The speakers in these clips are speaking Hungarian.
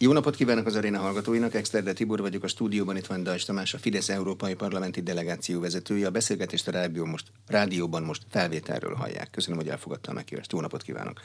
Jó napot kívánok az aréna hallgatóinak, Exterde Tibor vagyok, a stúdióban itt van Dajs Tamás, a Fidesz Európai Parlamenti Delegáció vezetője. A beszélgetést a rádió most, rádióban most felvételről hallják. Köszönöm, hogy elfogadta a meghívást. Jó napot kívánok!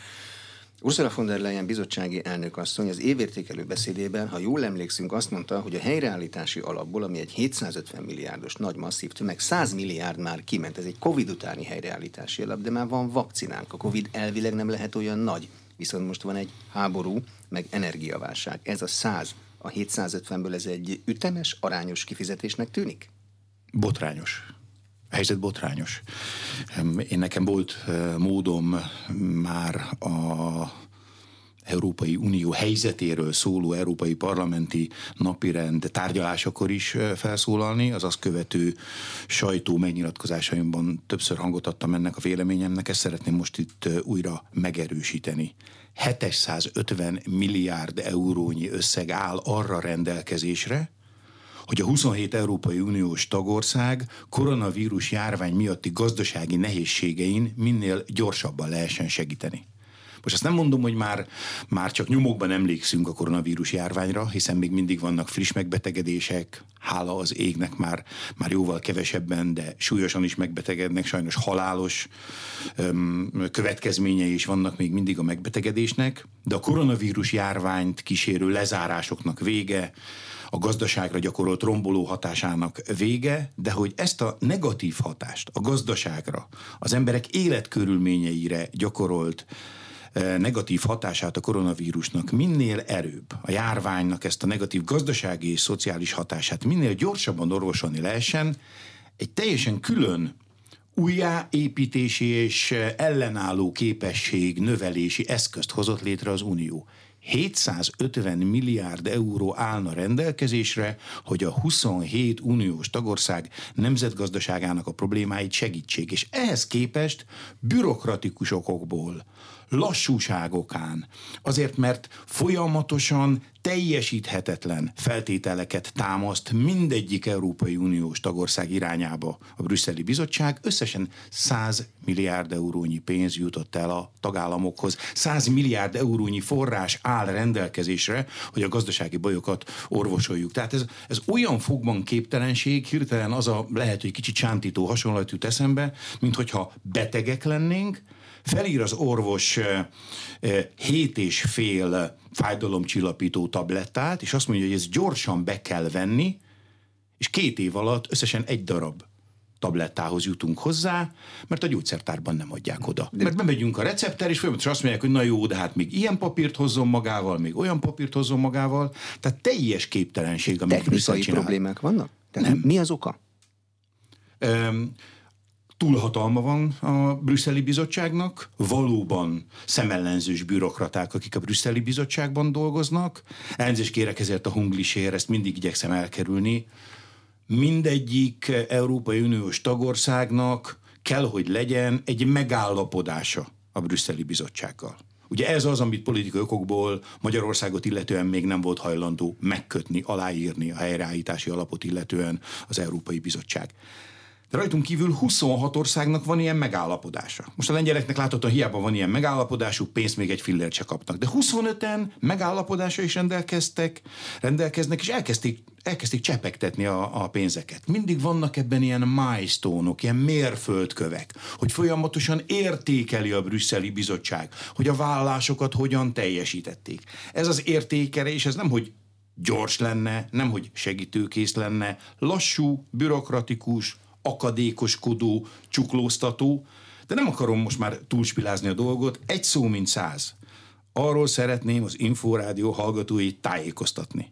Ursula von der Leyen bizottsági elnök asszony az évértékelő beszédében, ha jól emlékszünk, azt mondta, hogy a helyreállítási alapból, ami egy 750 milliárdos nagy masszív tömeg, 100 milliárd már kiment. Ez egy Covid utáni helyreállítási alap, de már van vakcinánk. A Covid elvileg nem lehet olyan nagy. Viszont most van egy háború, meg energiaválság. Ez a 100 a 750-ből ez egy ütemes, arányos kifizetésnek tűnik? Botrányos. A helyzet botrányos. Én nekem volt módom már a Európai Unió helyzetéről szóló európai parlamenti napirend tárgyalásakor is felszólalni, az azt követő sajtó megnyilatkozásaimban többször hangot adtam ennek a véleményemnek, ezt szeretném most itt újra megerősíteni. 750 milliárd eurónyi összeg áll arra rendelkezésre, hogy a 27 Európai Uniós tagország koronavírus járvány miatti gazdasági nehézségein minél gyorsabban lehessen segíteni. Most azt nem mondom, hogy már, már csak nyomokban emlékszünk a koronavírus járványra, hiszen még mindig vannak friss megbetegedések, hála az égnek már, már jóval kevesebben, de súlyosan is megbetegednek, sajnos halálos öm, következményei is vannak még mindig a megbetegedésnek, de a koronavírus járványt kísérő lezárásoknak vége, a gazdaságra gyakorolt romboló hatásának vége, de hogy ezt a negatív hatást a gazdaságra, az emberek életkörülményeire gyakorolt negatív hatását a koronavírusnak minél erőbb, a járványnak ezt a negatív gazdasági és szociális hatását minél gyorsabban orvosolni lehessen, egy teljesen külön újjáépítési és ellenálló képesség növelési eszközt hozott létre az Unió. 750 milliárd euró állna rendelkezésre, hogy a 27 uniós tagország nemzetgazdaságának a problémáit segítség. És ehhez képest bürokratikus okokból, lassúságokán, azért mert folyamatosan teljesíthetetlen feltételeket támaszt mindegyik Európai Uniós tagország irányába a brüsszeli bizottság, összesen 100 milliárd eurónyi pénz jutott el a tagállamokhoz. 100 milliárd eurónyi forrás áll rendelkezésre, hogy a gazdasági bajokat orvosoljuk. Tehát ez, ez olyan fogban képtelenség, hirtelen az a lehet, hogy kicsit csántító hasonlat jut eszembe, mint hogyha betegek lennénk, felír az orvos hét és fél fájdalomcsillapító tablettát, és azt mondja, hogy ezt gyorsan be kell venni, és két év alatt összesen egy darab tablettához jutunk hozzá, mert a gyógyszertárban nem adják oda. Mert bemegyünk a recepter, és folyamatosan azt mondják, hogy na jó, de hát még ilyen papírt hozzon magával, még olyan papírt hozzon magával. Tehát teljes képtelenség, amit Technikai problémák vannak? Tehát nem. Mi az oka? Um, túlhatalma van a brüsszeli bizottságnak, valóban szemellenzős bürokraták, akik a brüsszeli bizottságban dolgoznak. Elnézést kérek ezért a hunglisért, ezt mindig igyekszem elkerülni. Mindegyik Európai Uniós tagországnak kell, hogy legyen egy megállapodása a brüsszeli bizottsággal. Ugye ez az, amit politikai okokból Magyarországot illetően még nem volt hajlandó megkötni, aláírni a helyreállítási alapot illetően az Európai Bizottság. Rajtunk kívül 26 országnak van ilyen megállapodása. Most a lengyeleknek láthatóan hiába van ilyen megállapodásuk, pénzt még egy fillért se kapnak. De 25-en megállapodása is rendelkeztek, rendelkeznek, és elkezdték, elkezdték csepegtetni a, a pénzeket. Mindig vannak ebben ilyen milestone-ok, ilyen mérföldkövek, hogy folyamatosan értékeli a brüsszeli bizottság, hogy a vállásokat hogyan teljesítették. Ez az értékelés, ez nem, hogy gyors lenne, nem, hogy segítőkész lenne, lassú, bürokratikus, akadékoskodó, csuklóztató, de nem akarom most már túlspilázni a dolgot, egy szó mint száz. Arról szeretném az Inforádió hallgatóit tájékoztatni,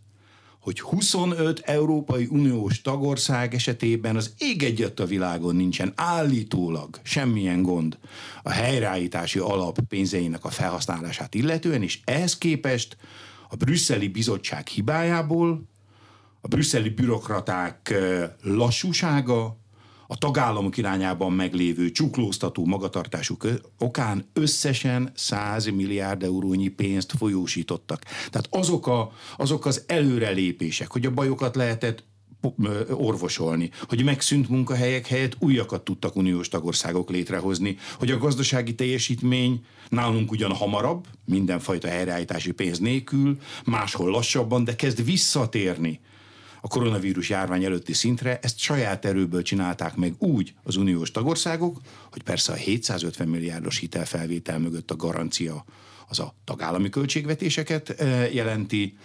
hogy 25 Európai Uniós tagország esetében az ég egyet a világon nincsen állítólag semmilyen gond a helyreállítási alap pénzeinek a felhasználását illetően, és ehhez képest a brüsszeli bizottság hibájából, a brüsszeli bürokraták lassúsága, a tagállamok irányában meglévő csuklóztató magatartású okán összesen 100 milliárd eurónyi pénzt folyósítottak. Tehát azok, a, azok az előrelépések, hogy a bajokat lehetett orvosolni, hogy megszűnt munkahelyek helyett újakat tudtak uniós tagországok létrehozni, hogy a gazdasági teljesítmény nálunk ugyan hamarabb, mindenfajta helyreállítási pénz nélkül, máshol lassabban, de kezd visszatérni a koronavírus járvány előtti szintre, ezt saját erőből csinálták meg úgy az uniós tagországok, hogy persze a 750 milliárdos hitelfelvétel mögött a garancia az a tagállami költségvetéseket eh, jelenti,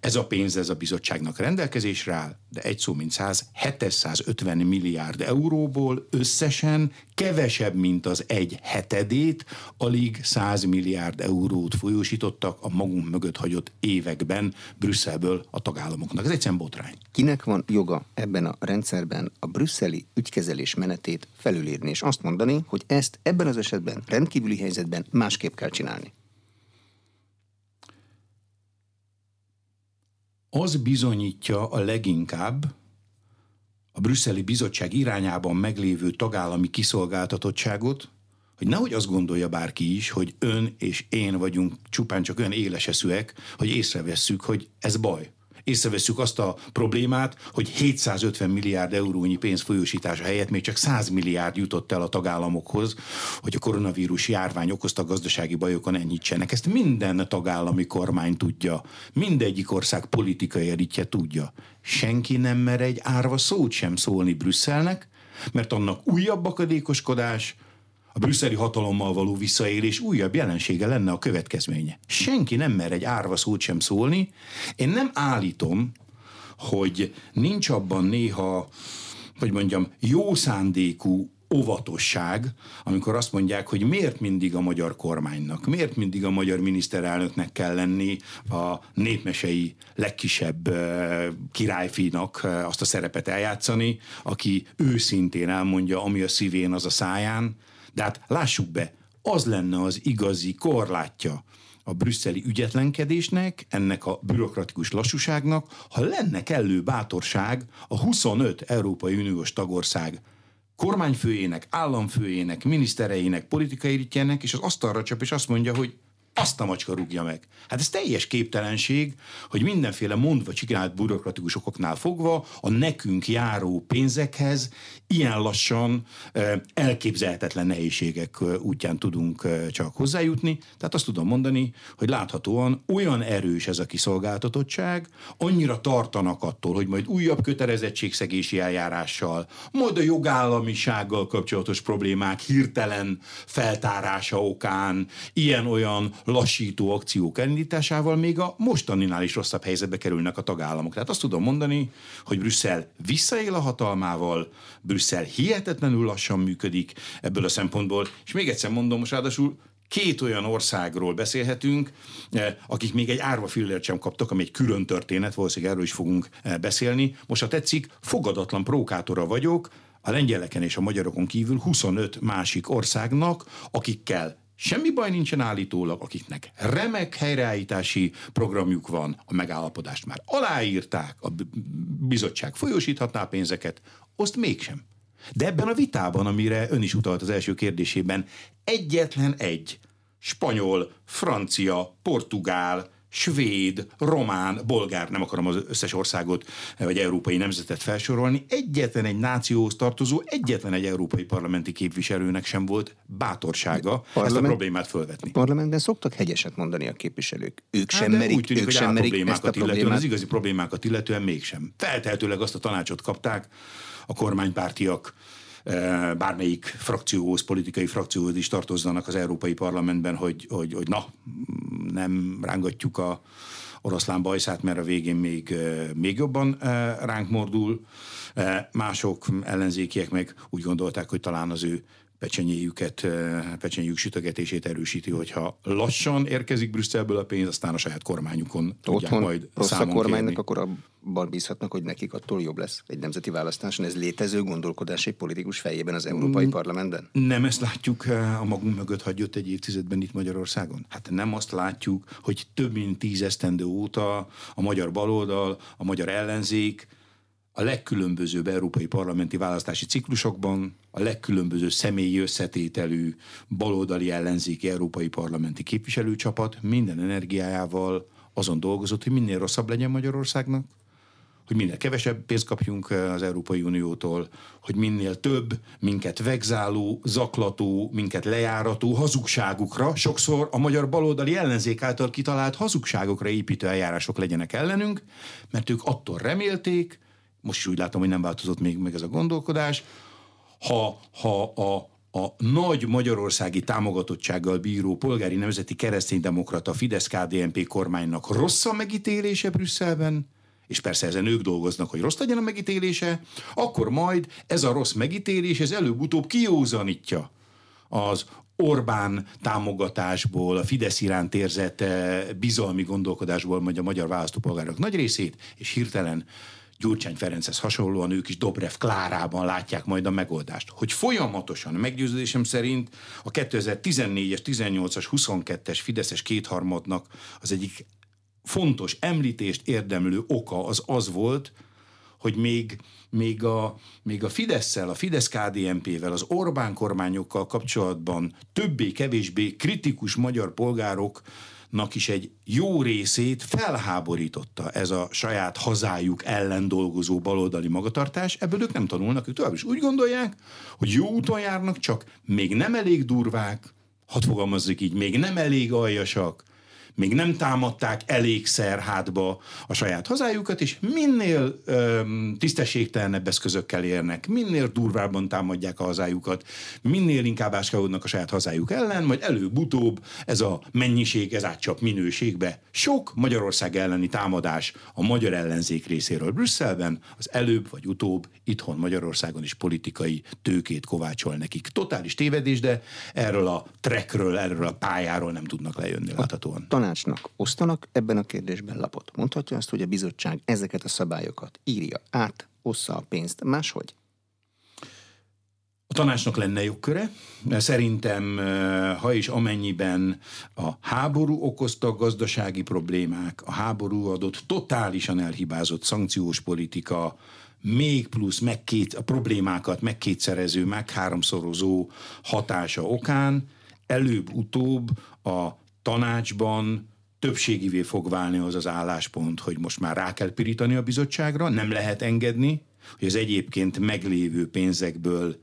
ez a pénz, ez a bizottságnak rendelkezésre áll, de egy szó mint száz, 750 milliárd euróból összesen kevesebb, mint az egy hetedét, alig 100 milliárd eurót folyósítottak a magunk mögött hagyott években Brüsszelből a tagállamoknak. Ez egyszerűen botrány. Kinek van joga ebben a rendszerben a brüsszeli ügykezelés menetét felülírni, és azt mondani, hogy ezt ebben az esetben, rendkívüli helyzetben másképp kell csinálni? Az bizonyítja a leginkább a brüsszeli bizottság irányában meglévő tagállami kiszolgáltatottságot, hogy nehogy azt gondolja bárki is, hogy ön és én vagyunk csupán csak olyan éleseszűek, hogy észrevesszük, hogy ez baj észreveszünk azt a problémát, hogy 750 milliárd eurónyi pénz folyósítása helyett még csak 100 milliárd jutott el a tagállamokhoz, hogy a koronavírus járvány okozta gazdasági bajokon ennyitsenek. Ezt minden tagállami kormány tudja, mindegyik ország politikai elitje tudja. Senki nem mer egy árva szót sem szólni Brüsszelnek, mert annak újabb akadékoskodás, a brüsszeli hatalommal való visszaélés újabb jelensége lenne a következménye. Senki nem mer egy árva szót sem szólni. Én nem állítom, hogy nincs abban néha, hogy mondjam, jó szándékú óvatosság, amikor azt mondják, hogy miért mindig a magyar kormánynak, miért mindig a magyar miniszterelnöknek kell lenni a népmesei legkisebb királyfinak azt a szerepet eljátszani, aki őszintén elmondja, ami a szívén, az a száján, de hát lássuk be, az lenne az igazi korlátja a brüsszeli ügyetlenkedésnek, ennek a bürokratikus lassúságnak, ha lenne kellő bátorság a 25 Európai Uniós tagország kormányfőjének, államfőjének, minisztereinek, politikai ritjenek, és az asztalra csap, és azt mondja, hogy azt a macska rúgja meg. Hát ez teljes képtelenség, hogy mindenféle mondva csinált bürokratikus okoknál fogva a nekünk járó pénzekhez ilyen lassan elképzelhetetlen nehézségek útján tudunk csak hozzájutni. Tehát azt tudom mondani, hogy láthatóan olyan erős ez a kiszolgáltatottság, annyira tartanak attól, hogy majd újabb kötelezettségszegési eljárással, majd a jogállamisággal kapcsolatos problémák hirtelen feltárása okán, ilyen-olyan lassító akciók elindításával még a mostaninál is rosszabb helyzetbe kerülnek a tagállamok. Tehát azt tudom mondani, hogy Brüsszel visszaél a hatalmával, Brüsszel hihetetlenül lassan működik ebből a szempontból, és még egyszer mondom, most ráadásul két olyan országról beszélhetünk, eh, akik még egy árva fillért sem kaptak, ami egy külön történet, valószínűleg erről is fogunk eh, beszélni. Most, ha tetszik, fogadatlan prókátora vagyok, a lengyeleken és a magyarokon kívül 25 másik országnak, akikkel Semmi baj nincsen állítólag, akiknek remek helyreállítási programjuk van, a megállapodást már aláírták, a bizottság folyósíthatná pénzeket, azt mégsem. De ebben a vitában, amire ön is utalt az első kérdésében, egyetlen egy spanyol, francia, portugál, svéd, román, bolgár, nem akarom az összes országot vagy európai nemzetet felsorolni, egyetlen egy nációhoz tartozó, egyetlen egy európai parlamenti képviselőnek sem volt bátorsága Parlament, ezt a problémát fölvetni. A parlamentben szoktak hegyeset mondani a képviselők. Ők hát sem merik, úgy tűnik, ők sem merik problémákat ezt a illetően, problémát. az igazi problémákat illetően mégsem. Feltehetőleg azt a tanácsot kapták a kormánypártiak, Eh, bármelyik frakcióhoz, politikai frakcióhoz is tartozzanak az Európai Parlamentben, hogy, hogy, hogy na, nem rángatjuk a oroszlán bajszát, mert a végén még, még jobban ránk mordul. Mások ellenzékiek meg úgy gondolták, hogy talán az ő pecsenyéjüket, pecsenyéjük sütögetését erősíti, hogyha lassan érkezik Brüsszelből a pénz, aztán a saját kormányukon tudják Otthon majd rossz a kormánynak, kérni. akkor abban bízhatnak, hogy nekik attól jobb lesz egy nemzeti választáson. Ez létező gondolkodás egy politikus fejében az Európai mm, Parlamentben? Nem ezt látjuk a magunk mögött hagyott egy évtizedben itt Magyarországon. Hát nem azt látjuk, hogy több mint tíz esztendő óta a magyar baloldal, a magyar ellenzék, a legkülönbözőbb európai parlamenti választási ciklusokban a legkülönböző személyi összetételű baloldali ellenzéki európai parlamenti képviselőcsapat minden energiájával azon dolgozott, hogy minél rosszabb legyen Magyarországnak, hogy minél kevesebb pénzt kapjunk az Európai Uniótól, hogy minél több minket vegzáló, zaklató, minket lejárató hazugságukra, sokszor a magyar baloldali ellenzék által kitalált hazugságokra építő eljárások legyenek ellenünk, mert ők attól remélték, most úgy látom, hogy nem változott még meg ez a gondolkodás, ha, ha a, a nagy magyarországi támogatottsággal bíró polgári nemzeti kereszténydemokrata Fidesz-KDNP kormánynak rossz a megítélése Brüsszelben, és persze ezen ők dolgoznak, hogy rossz legyen a megítélése, akkor majd ez a rossz megítélés, ez előbb-utóbb kiózanítja az Orbán támogatásból, a Fidesz iránt érzett eh, bizalmi gondolkodásból majd a magyar választópolgárok nagy részét, és hirtelen Gyurcsány Ferenchez hasonlóan ők is Dobrev Klárában látják majd a megoldást. Hogy folyamatosan, meggyőződésem szerint a 2014-es, 18-as, 22-es Fideszes kétharmadnak az egyik fontos említést érdemlő oka az az volt, hogy még, még, a, még a fidesz a Fidesz-KDNP-vel, az Orbán kormányokkal kapcsolatban többé-kevésbé kritikus magyar polgárok is egy jó részét felháborította ez a saját hazájuk ellen dolgozó baloldali magatartás, ebből ők nem tanulnak, ők tovább is úgy gondolják, hogy jó úton járnak, csak még nem elég durvák, hadd fogalmazzuk így, még nem elég aljasak, még nem támadták elégszer hátba a saját hazájukat, és minél öm, tisztességtelenebb eszközökkel érnek, minél durvábban támadják a hazájukat, minél inkább áskáodnak a saját hazájuk ellen, majd előbb-utóbb ez a mennyiség, ez átcsap minőségbe. Sok Magyarország elleni támadás a magyar ellenzék részéről Brüsszelben, az előbb vagy utóbb itthon Magyarországon is politikai tőkét kovácsol nekik. Totális tévedés, de erről a trekről, erről a pályáról nem tudnak lejönni láthatóan. Tanácsnak osztanak ebben a kérdésben lapot. Mondhatja azt, hogy a bizottság ezeket a szabályokat írja át, ossza a pénzt máshogy? A tanácsnak lenne jogköre. Szerintem, eh, ha is amennyiben a háború okozta gazdasági problémák, a háború adott totálisan elhibázott szankciós politika, még plusz megkét, a problémákat megkétszerező, megháromszorozó hatása okán előbb-utóbb a tanácsban többségivé fog válni az az álláspont, hogy most már rá kell pirítani a bizottságra, nem lehet engedni, hogy az egyébként meglévő pénzekből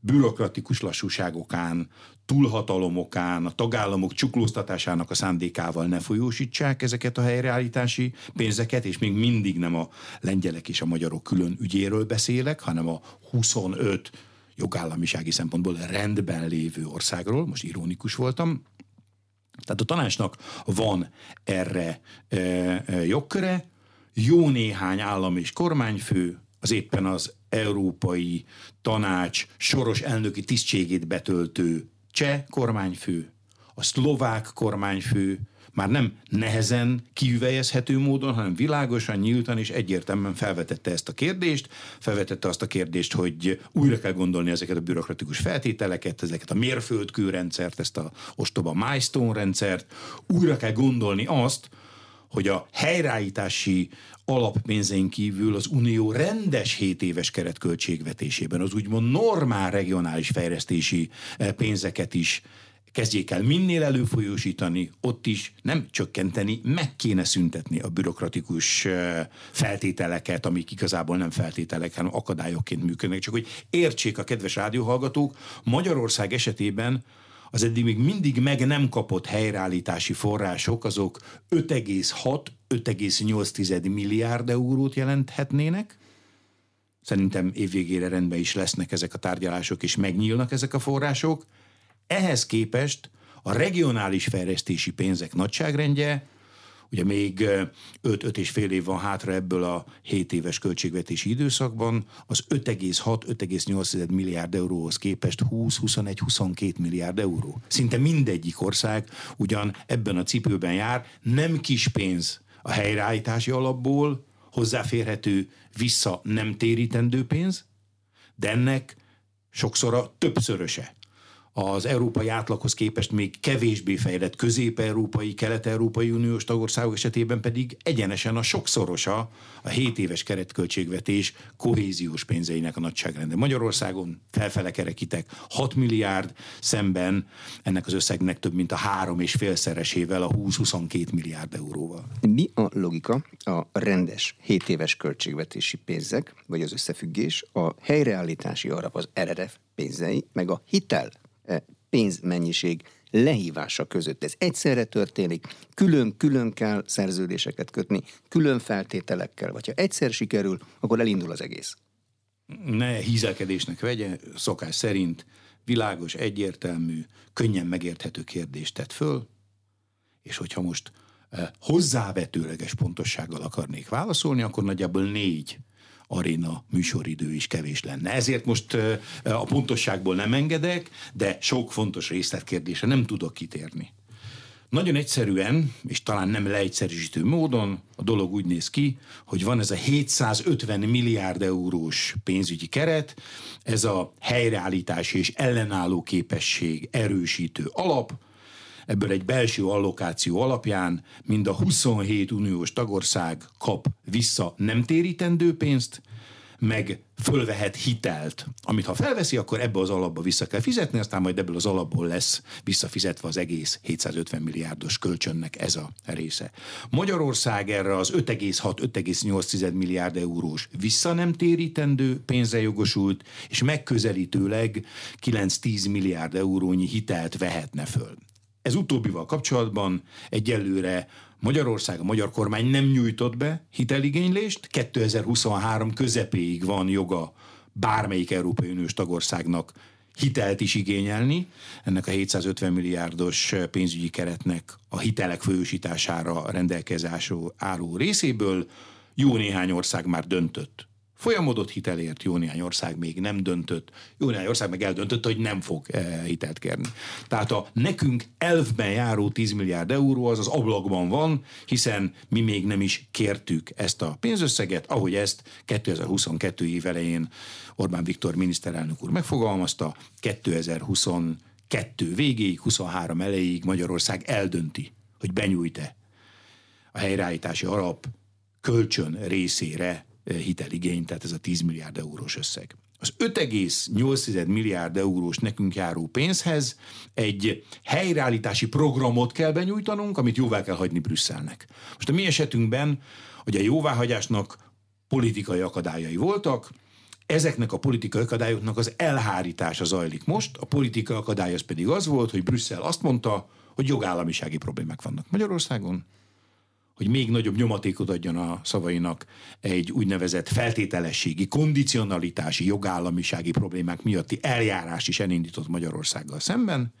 bürokratikus lassúságokán, túlhatalomokán, a tagállamok csuklóztatásának a szándékával ne folyósítsák ezeket a helyreállítási pénzeket, és még mindig nem a lengyelek és a magyarok külön ügyéről beszélek, hanem a 25 jogállamisági szempontból rendben lévő országról, most ironikus voltam, tehát a tanácsnak van erre e, e, jogköre, jó néhány állam és kormányfő, az éppen az Európai Tanács soros elnöki tisztségét betöltő cseh kormányfő, a szlovák kormányfő, már nem nehezen kiüvelyezhető módon, hanem világosan, nyíltan és egyértelműen felvetette ezt a kérdést, felvetette azt a kérdést, hogy újra kell gondolni ezeket a bürokratikus feltételeket, ezeket a mérföldkőrendszert, ezt a ostoba milestone rendszert, újra kell gondolni azt, hogy a helyreállítási alappénzein kívül az Unió rendes 7 éves keretköltségvetésében az úgymond normál regionális fejlesztési eh, pénzeket is kezdjék el minél előfolyósítani, ott is nem csökkenteni, meg kéne szüntetni a bürokratikus feltételeket, amik igazából nem feltételek, hanem akadályokként működnek. Csak hogy értsék a kedves rádióhallgatók, Magyarország esetében az eddig még mindig meg nem kapott helyreállítási források, azok 5,6-5,8 milliárd eurót jelenthetnének. Szerintem évvégére rendben is lesznek ezek a tárgyalások, és megnyílnak ezek a források. Ehhez képest a regionális fejlesztési pénzek nagyságrendje, ugye még 5 és fél év van hátra ebből a 7 éves költségvetési időszakban, az 5,6-5,8 milliárd euróhoz képest 20-21-22 milliárd euró. Szinte mindegyik ország ugyan ebben a cipőben jár, nem kis pénz a helyreállítási alapból, hozzáférhető vissza nem térítendő pénz, de ennek sokszor a többszöröse az európai átlaghoz képest még kevésbé fejlett közép-európai, kelet-európai uniós tagországok esetében pedig egyenesen a sokszorosa a 7 éves keretköltségvetés kohéziós pénzeinek a nagyságrende. Magyarországon felfele kerekítek 6 milliárd szemben ennek az összegnek több mint a három és félszeresével, a 20-22 milliárd euróval. Mi a logika a rendes 7 éves költségvetési pénzek, vagy az összefüggés, a helyreállítási alap az RRF pénzei, meg a hitel pénzmennyiség lehívása között. Ez egyszerre történik, külön-külön kell szerződéseket kötni, külön feltételekkel, vagy ha egyszer sikerül, akkor elindul az egész. Ne hízelkedésnek vegye, szokás szerint világos, egyértelmű, könnyen megérthető kérdést tett föl, és hogyha most e, hozzávetőleges pontossággal akarnék válaszolni, akkor nagyjából négy aréna műsoridő is kevés lenne. Ezért most a pontosságból nem engedek, de sok fontos részletkérdésre nem tudok kitérni. Nagyon egyszerűen, és talán nem leegyszerűsítő módon a dolog úgy néz ki, hogy van ez a 750 milliárd eurós pénzügyi keret, ez a helyreállítási és ellenálló képesség erősítő alap, ebből egy belső allokáció alapján mind a 27 uniós tagország kap vissza nem térítendő pénzt, meg fölvehet hitelt, amit ha felveszi, akkor ebbe az alapba vissza kell fizetni, aztán majd ebből az alapból lesz visszafizetve az egész 750 milliárdos kölcsönnek ez a része. Magyarország erre az 5,6-5,8 milliárd eurós vissza nem térítendő pénzre jogosult, és megközelítőleg 9-10 milliárd eurónyi hitelt vehetne föl. Ez utóbbival kapcsolatban egyelőre Magyarország, a magyar kormány nem nyújtott be hiteligénylést, 2023 közepéig van joga bármelyik Európai Uniós tagországnak hitelt is igényelni. Ennek a 750 milliárdos pénzügyi keretnek a hitelek folyósítására rendelkezésű álló részéből jó néhány ország már döntött Folyamodott hitelért jó néhány ország még nem döntött, jó néhány ország meg eldöntött, hogy nem fog eh, hitelt kérni. Tehát a nekünk elfben járó 10 milliárd euró az az ablakban van, hiszen mi még nem is kértük ezt a pénzösszeget, ahogy ezt 2022 év elején Orbán Viktor miniszterelnök úr megfogalmazta, 2022 végéig, 23 elejéig Magyarország eldönti, hogy benyújt-e a helyreállítási alap kölcsön részére hiteligény, tehát ez a 10 milliárd eurós összeg. Az 5,8 milliárd eurós nekünk járó pénzhez egy helyreállítási programot kell benyújtanunk, amit jóvá kell hagyni Brüsszelnek. Most a mi esetünkben, hogy a jóváhagyásnak politikai akadályai voltak, ezeknek a politikai akadályoknak az elhárítása zajlik most. A politikai akadály az pedig az volt, hogy Brüsszel azt mondta, hogy jogállamisági problémák vannak Magyarországon, hogy még nagyobb nyomatékot adjon a szavainak egy úgynevezett feltételességi, kondicionalitási, jogállamisági problémák miatti eljárás is elindított Magyarországgal szemben,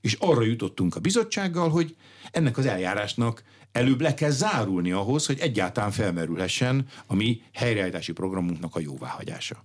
és arra jutottunk a bizottsággal, hogy ennek az eljárásnak előbb le kell zárulni ahhoz, hogy egyáltalán felmerülhessen a mi helyreállítási programunknak a jóváhagyása.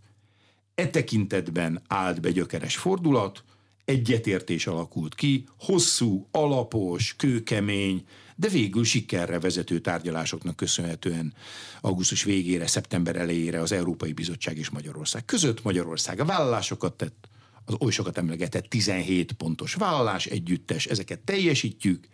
E tekintetben állt be gyökeres fordulat, egyetértés alakult ki, hosszú, alapos, kőkemény, de végül sikerre vezető tárgyalásoknak köszönhetően augusztus végére, szeptember elejére az Európai Bizottság és Magyarország között Magyarország a vállalásokat tett, az oly sokat emlegetett 17 pontos vállalás együttes, ezeket teljesítjük,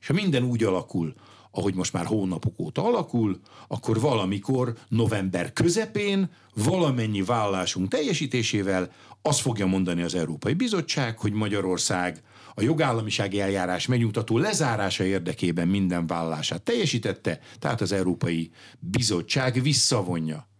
és ha minden úgy alakul, ahogy most már hónapok óta alakul, akkor valamikor november közepén valamennyi vállásunk teljesítésével azt fogja mondani az Európai Bizottság, hogy Magyarország a jogállamisági eljárás megnyugtató lezárása érdekében minden vállását teljesítette, tehát az Európai Bizottság visszavonja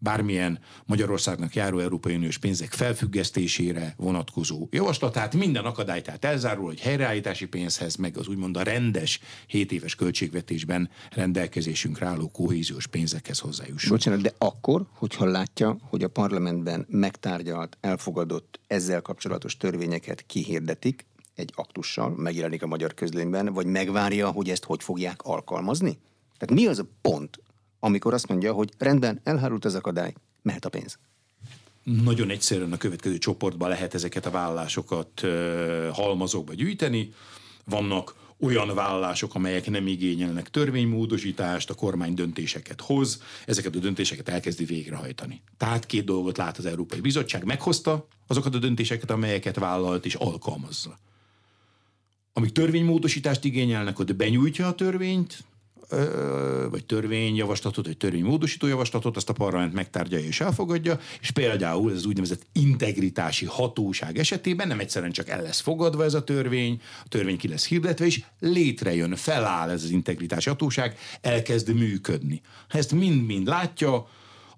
bármilyen Magyarországnak járó Európai Uniós pénzek felfüggesztésére vonatkozó javaslatát, minden akadály tehát elzárul, hogy helyreállítási pénzhez, meg az úgymond a rendes 7 éves költségvetésben rendelkezésünkre álló kohéziós pénzekhez hozzájussunk. Bocsánat, de akkor, hogyha látja, hogy a parlamentben megtárgyalt, elfogadott ezzel kapcsolatos törvényeket kihirdetik, egy aktussal, megjelenik a magyar közlényben, vagy megvárja, hogy ezt hogy fogják alkalmazni? Tehát mi az a pont, amikor azt mondja, hogy rendben, elhárult az akadály, mehet a pénz? Nagyon egyszerűen a következő csoportban lehet ezeket a vállalásokat halmazokba gyűjteni. Vannak olyan vállalások, amelyek nem igényelnek törvénymódosítást, a kormány döntéseket hoz, ezeket a döntéseket elkezdi végrehajtani. Tehát két dolgot lát az Európai Bizottság, meghozta azokat a döntéseket, amelyeket vállalt, és alkalmazza. Amíg törvénymódosítást igényelnek, ott benyújtja a törvényt, vagy törvényjavaslatot, vagy törvénymódosító javaslatot, azt a parlament megtárgyalja és elfogadja, és például ez az úgynevezett integritási hatóság esetében nem egyszerűen csak el lesz fogadva ez a törvény, a törvény ki lesz hirdetve, és létrejön, feláll ez az integritási hatóság, elkezd működni. Ha ezt mind-mind látja,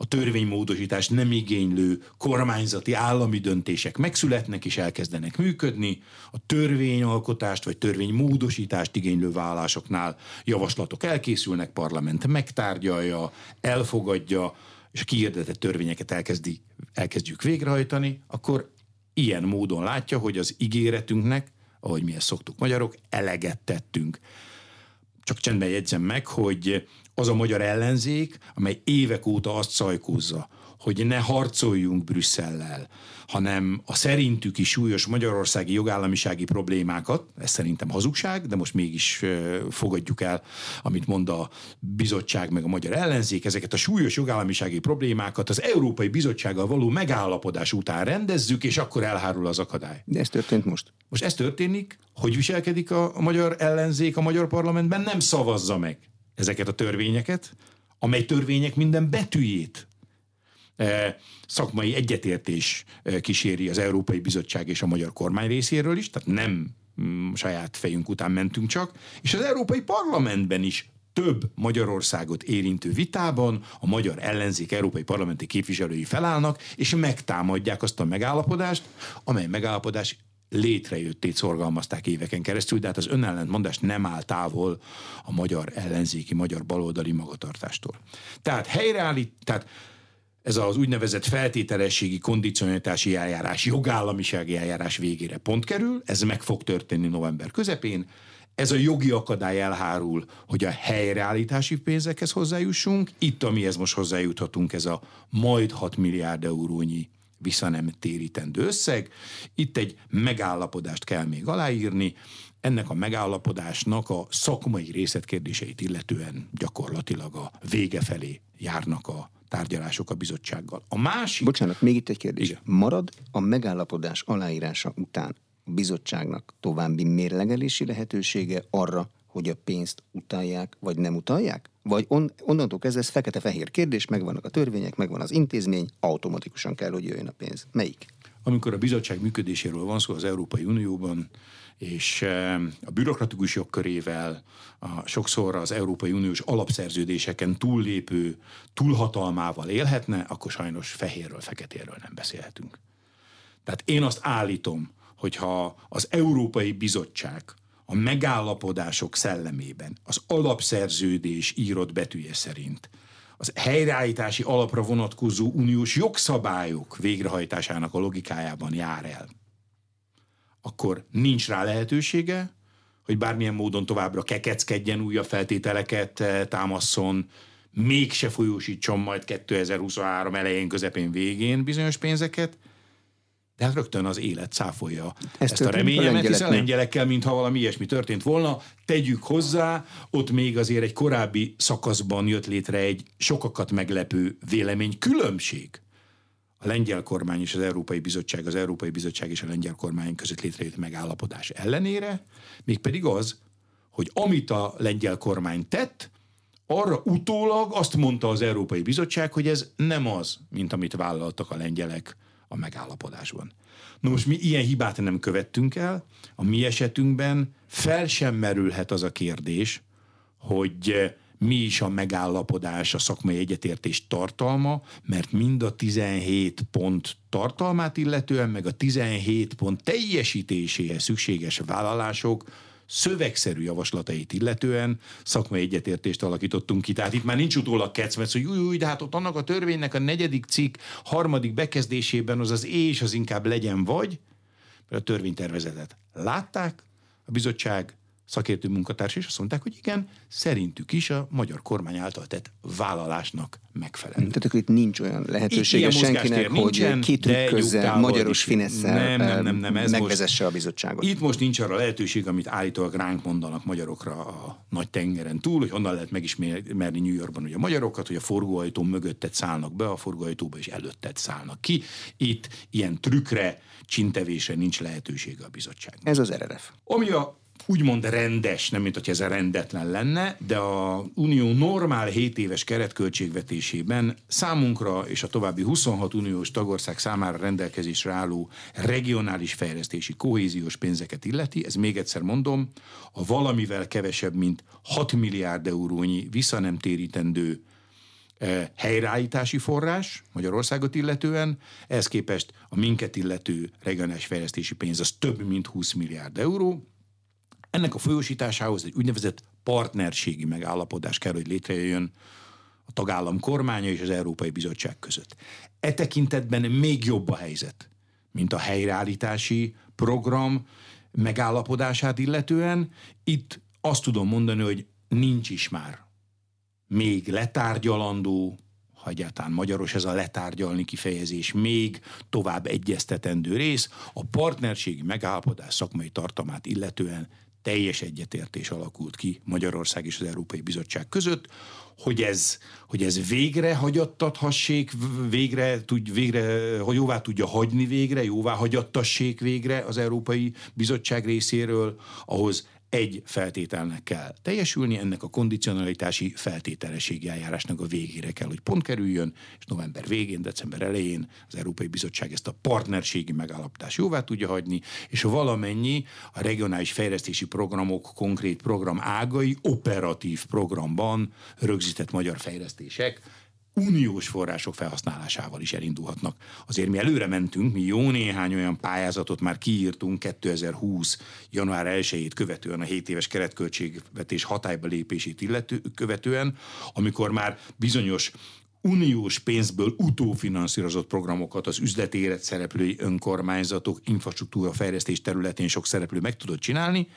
a törvénymódosítást nem igénylő kormányzati állami döntések megszületnek és elkezdenek működni, a törvényalkotást vagy törvénymódosítást igénylő vállásoknál javaslatok elkészülnek, parlament megtárgyalja, elfogadja, és a kihirdetett törvényeket elkezdi, elkezdjük végrehajtani, akkor ilyen módon látja, hogy az ígéretünknek, ahogy mi ezt szoktuk magyarok, eleget tettünk. Csak csendben jegyzem meg, hogy az a magyar ellenzék, amely évek óta azt szajkózza, hogy ne harcoljunk Brüsszellel, hanem a szerintük is súlyos magyarországi jogállamisági problémákat, ez szerintem hazugság, de most mégis fogadjuk el, amit mond a bizottság meg a magyar ellenzék, ezeket a súlyos jogállamisági problémákat az Európai Bizottsággal való megállapodás után rendezzük, és akkor elhárul az akadály. De ez történt most? Most ez történik, hogy viselkedik a, a magyar ellenzék a magyar parlamentben, nem szavazza meg ezeket a törvényeket, amely törvények minden betűjét e, szakmai egyetértés e, kíséri az Európai Bizottság és a magyar kormány részéről is, tehát nem mm, saját fejünk után mentünk csak, és az Európai Parlamentben is több Magyarországot érintő vitában a magyar ellenzék európai parlamenti képviselői felállnak, és megtámadják azt a megállapodást, amely megállapodás létrejöttét szorgalmazták éveken keresztül, de hát az önellentmondás nem áll távol a magyar ellenzéki, magyar baloldali magatartástól. Tehát helyreállít, tehát ez az úgynevezett feltételességi kondicionitási eljárás, jogállamisági eljárás végére pont kerül, ez meg fog történni november közepén, ez a jogi akadály elhárul, hogy a helyreállítási pénzekhez hozzájussunk. Itt, amihez most hozzájuthatunk, ez a majd 6 milliárd eurónyi vissza nem térítendő összeg. Itt egy megállapodást kell még aláírni, ennek a megállapodásnak a szakmai részletkérdéseit illetően gyakorlatilag a vége felé járnak a tárgyalások a bizottsággal. A másik... Bocsánat, még itt egy kérdés. Igen. Marad a megállapodás aláírása után a bizottságnak további mérlegelési lehetősége arra, hogy a pénzt utalják, vagy nem utalják? Vagy on, onnantól kezdve ez fekete-fehér kérdés, megvannak a törvények, megvan az intézmény, automatikusan kell, hogy jöjjön a pénz. Melyik? Amikor a bizottság működéséről van szó az Európai Unióban, és eh, a bürokratikus jogkörével, a, sokszor az Európai Uniós alapszerződéseken túllépő túlhatalmával élhetne, akkor sajnos fehérről, feketéről nem beszélhetünk. Tehát én azt állítom, hogyha az Európai Bizottság a megállapodások szellemében, az alapszerződés írott betűje szerint, az helyreállítási alapra vonatkozó uniós jogszabályok végrehajtásának a logikájában jár el, akkor nincs rá lehetősége, hogy bármilyen módon továbbra kekeckedjen, újabb feltételeket eh, támaszon, mégse folyósítson majd 2023 elején, közepén, végén bizonyos pénzeket, de hát rögtön az élet cáfolja ezt, ezt a reményemet, hiszen lengyelekkel, mintha valami ilyesmi történt volna. Tegyük hozzá, ott még azért egy korábbi szakaszban jött létre egy sokakat meglepő vélemény különbség. A lengyel kormány és az Európai Bizottság, az Európai Bizottság és a lengyel kormány között létrejött megállapodás ellenére, mégpedig az, hogy amit a lengyel kormány tett, arra utólag azt mondta az Európai Bizottság, hogy ez nem az, mint amit vállaltak a lengyelek a megállapodásban. Na most mi ilyen hibát nem követtünk el, a mi esetünkben fel sem merülhet az a kérdés, hogy eh, mi is a megállapodás, a szakmai egyetértés tartalma, mert mind a 17 pont tartalmát illetően, meg a 17 pont teljesítéséhez szükséges vállalások szövegszerű javaslatait illetően szakmai egyetértést alakítottunk ki. Tehát itt már nincs utólag kecmec, hogy új, új, de hát ott annak a törvénynek a negyedik cikk harmadik bekezdésében az az és az inkább legyen vagy, mert a törvénytervezetet látták, a bizottság szakértő munkatárs, és azt mondták, hogy igen, szerintük is a magyar kormány által tett vállalásnak megfelel. Tehát akkor itt nincs olyan lehetősége senkinek, hogy kitrükközze magyaros finesszel nem, nem, nem, nem, ez megvezesse most, a bizottságot. Itt most nincs arra lehetőség, amit állítólag ránk mondanak magyarokra a nagy tengeren túl, hogy honnan lehet megismerni New Yorkban hogy a magyarokat, hogy a forgóajtó mögöttet szállnak be, a forgóajtóba is előttet szállnak ki. Itt ilyen trükkre, csintevésre nincs lehetősége a bizottság. Ez az RRF. Ami a úgymond rendes, nem mint hogy ez rendetlen lenne, de a Unió normál 7 éves keretköltségvetésében számunkra és a további 26 uniós tagország számára rendelkezésre álló regionális fejlesztési kohéziós pénzeket illeti, ez még egyszer mondom, a valamivel kevesebb, mint 6 milliárd eurónyi visszanemtérítendő eh, helyreállítási forrás Magyarországot illetően, ehhez képest a minket illető regionális fejlesztési pénz az több mint 20 milliárd euró, ennek a folyósításához egy úgynevezett partnerségi megállapodás kell, hogy létrejöjjön a tagállam kormánya és az Európai Bizottság között. E tekintetben még jobb a helyzet, mint a helyreállítási program megállapodását illetően. Itt azt tudom mondani, hogy nincs is már még letárgyalandó, ha egyáltalán magyaros ez a letárgyalni kifejezés, még tovább egyeztetendő rész, a partnerségi megállapodás szakmai tartalmát illetően teljes egyetértés alakult ki Magyarország és az Európai Bizottság között, hogy ez, hogy ez végre hagyattathassék, végre, tud, végre, hogy jóvá tudja hagyni végre, jóvá hagyattassék végre az Európai Bizottság részéről, ahhoz egy feltételnek kell teljesülni, ennek a kondicionalitási feltételességi eljárásnak a végére kell, hogy pont kerüljön, és november végén, december elején az Európai Bizottság ezt a partnerségi megállapodást jóvá tudja hagyni, és valamennyi a regionális fejlesztési programok konkrét program ágai operatív programban rögzített magyar fejlesztések uniós források felhasználásával is elindulhatnak. Azért mi előre mentünk, mi jó néhány olyan pályázatot már kiírtunk 2020. január 1-ét követően a 7 éves keretköltségvetés hatályba lépését illető, követően, amikor már bizonyos uniós pénzből utófinanszírozott programokat az üzleti élet szereplői önkormányzatok, infrastruktúra fejlesztés területén sok szereplő meg tudott csinálni,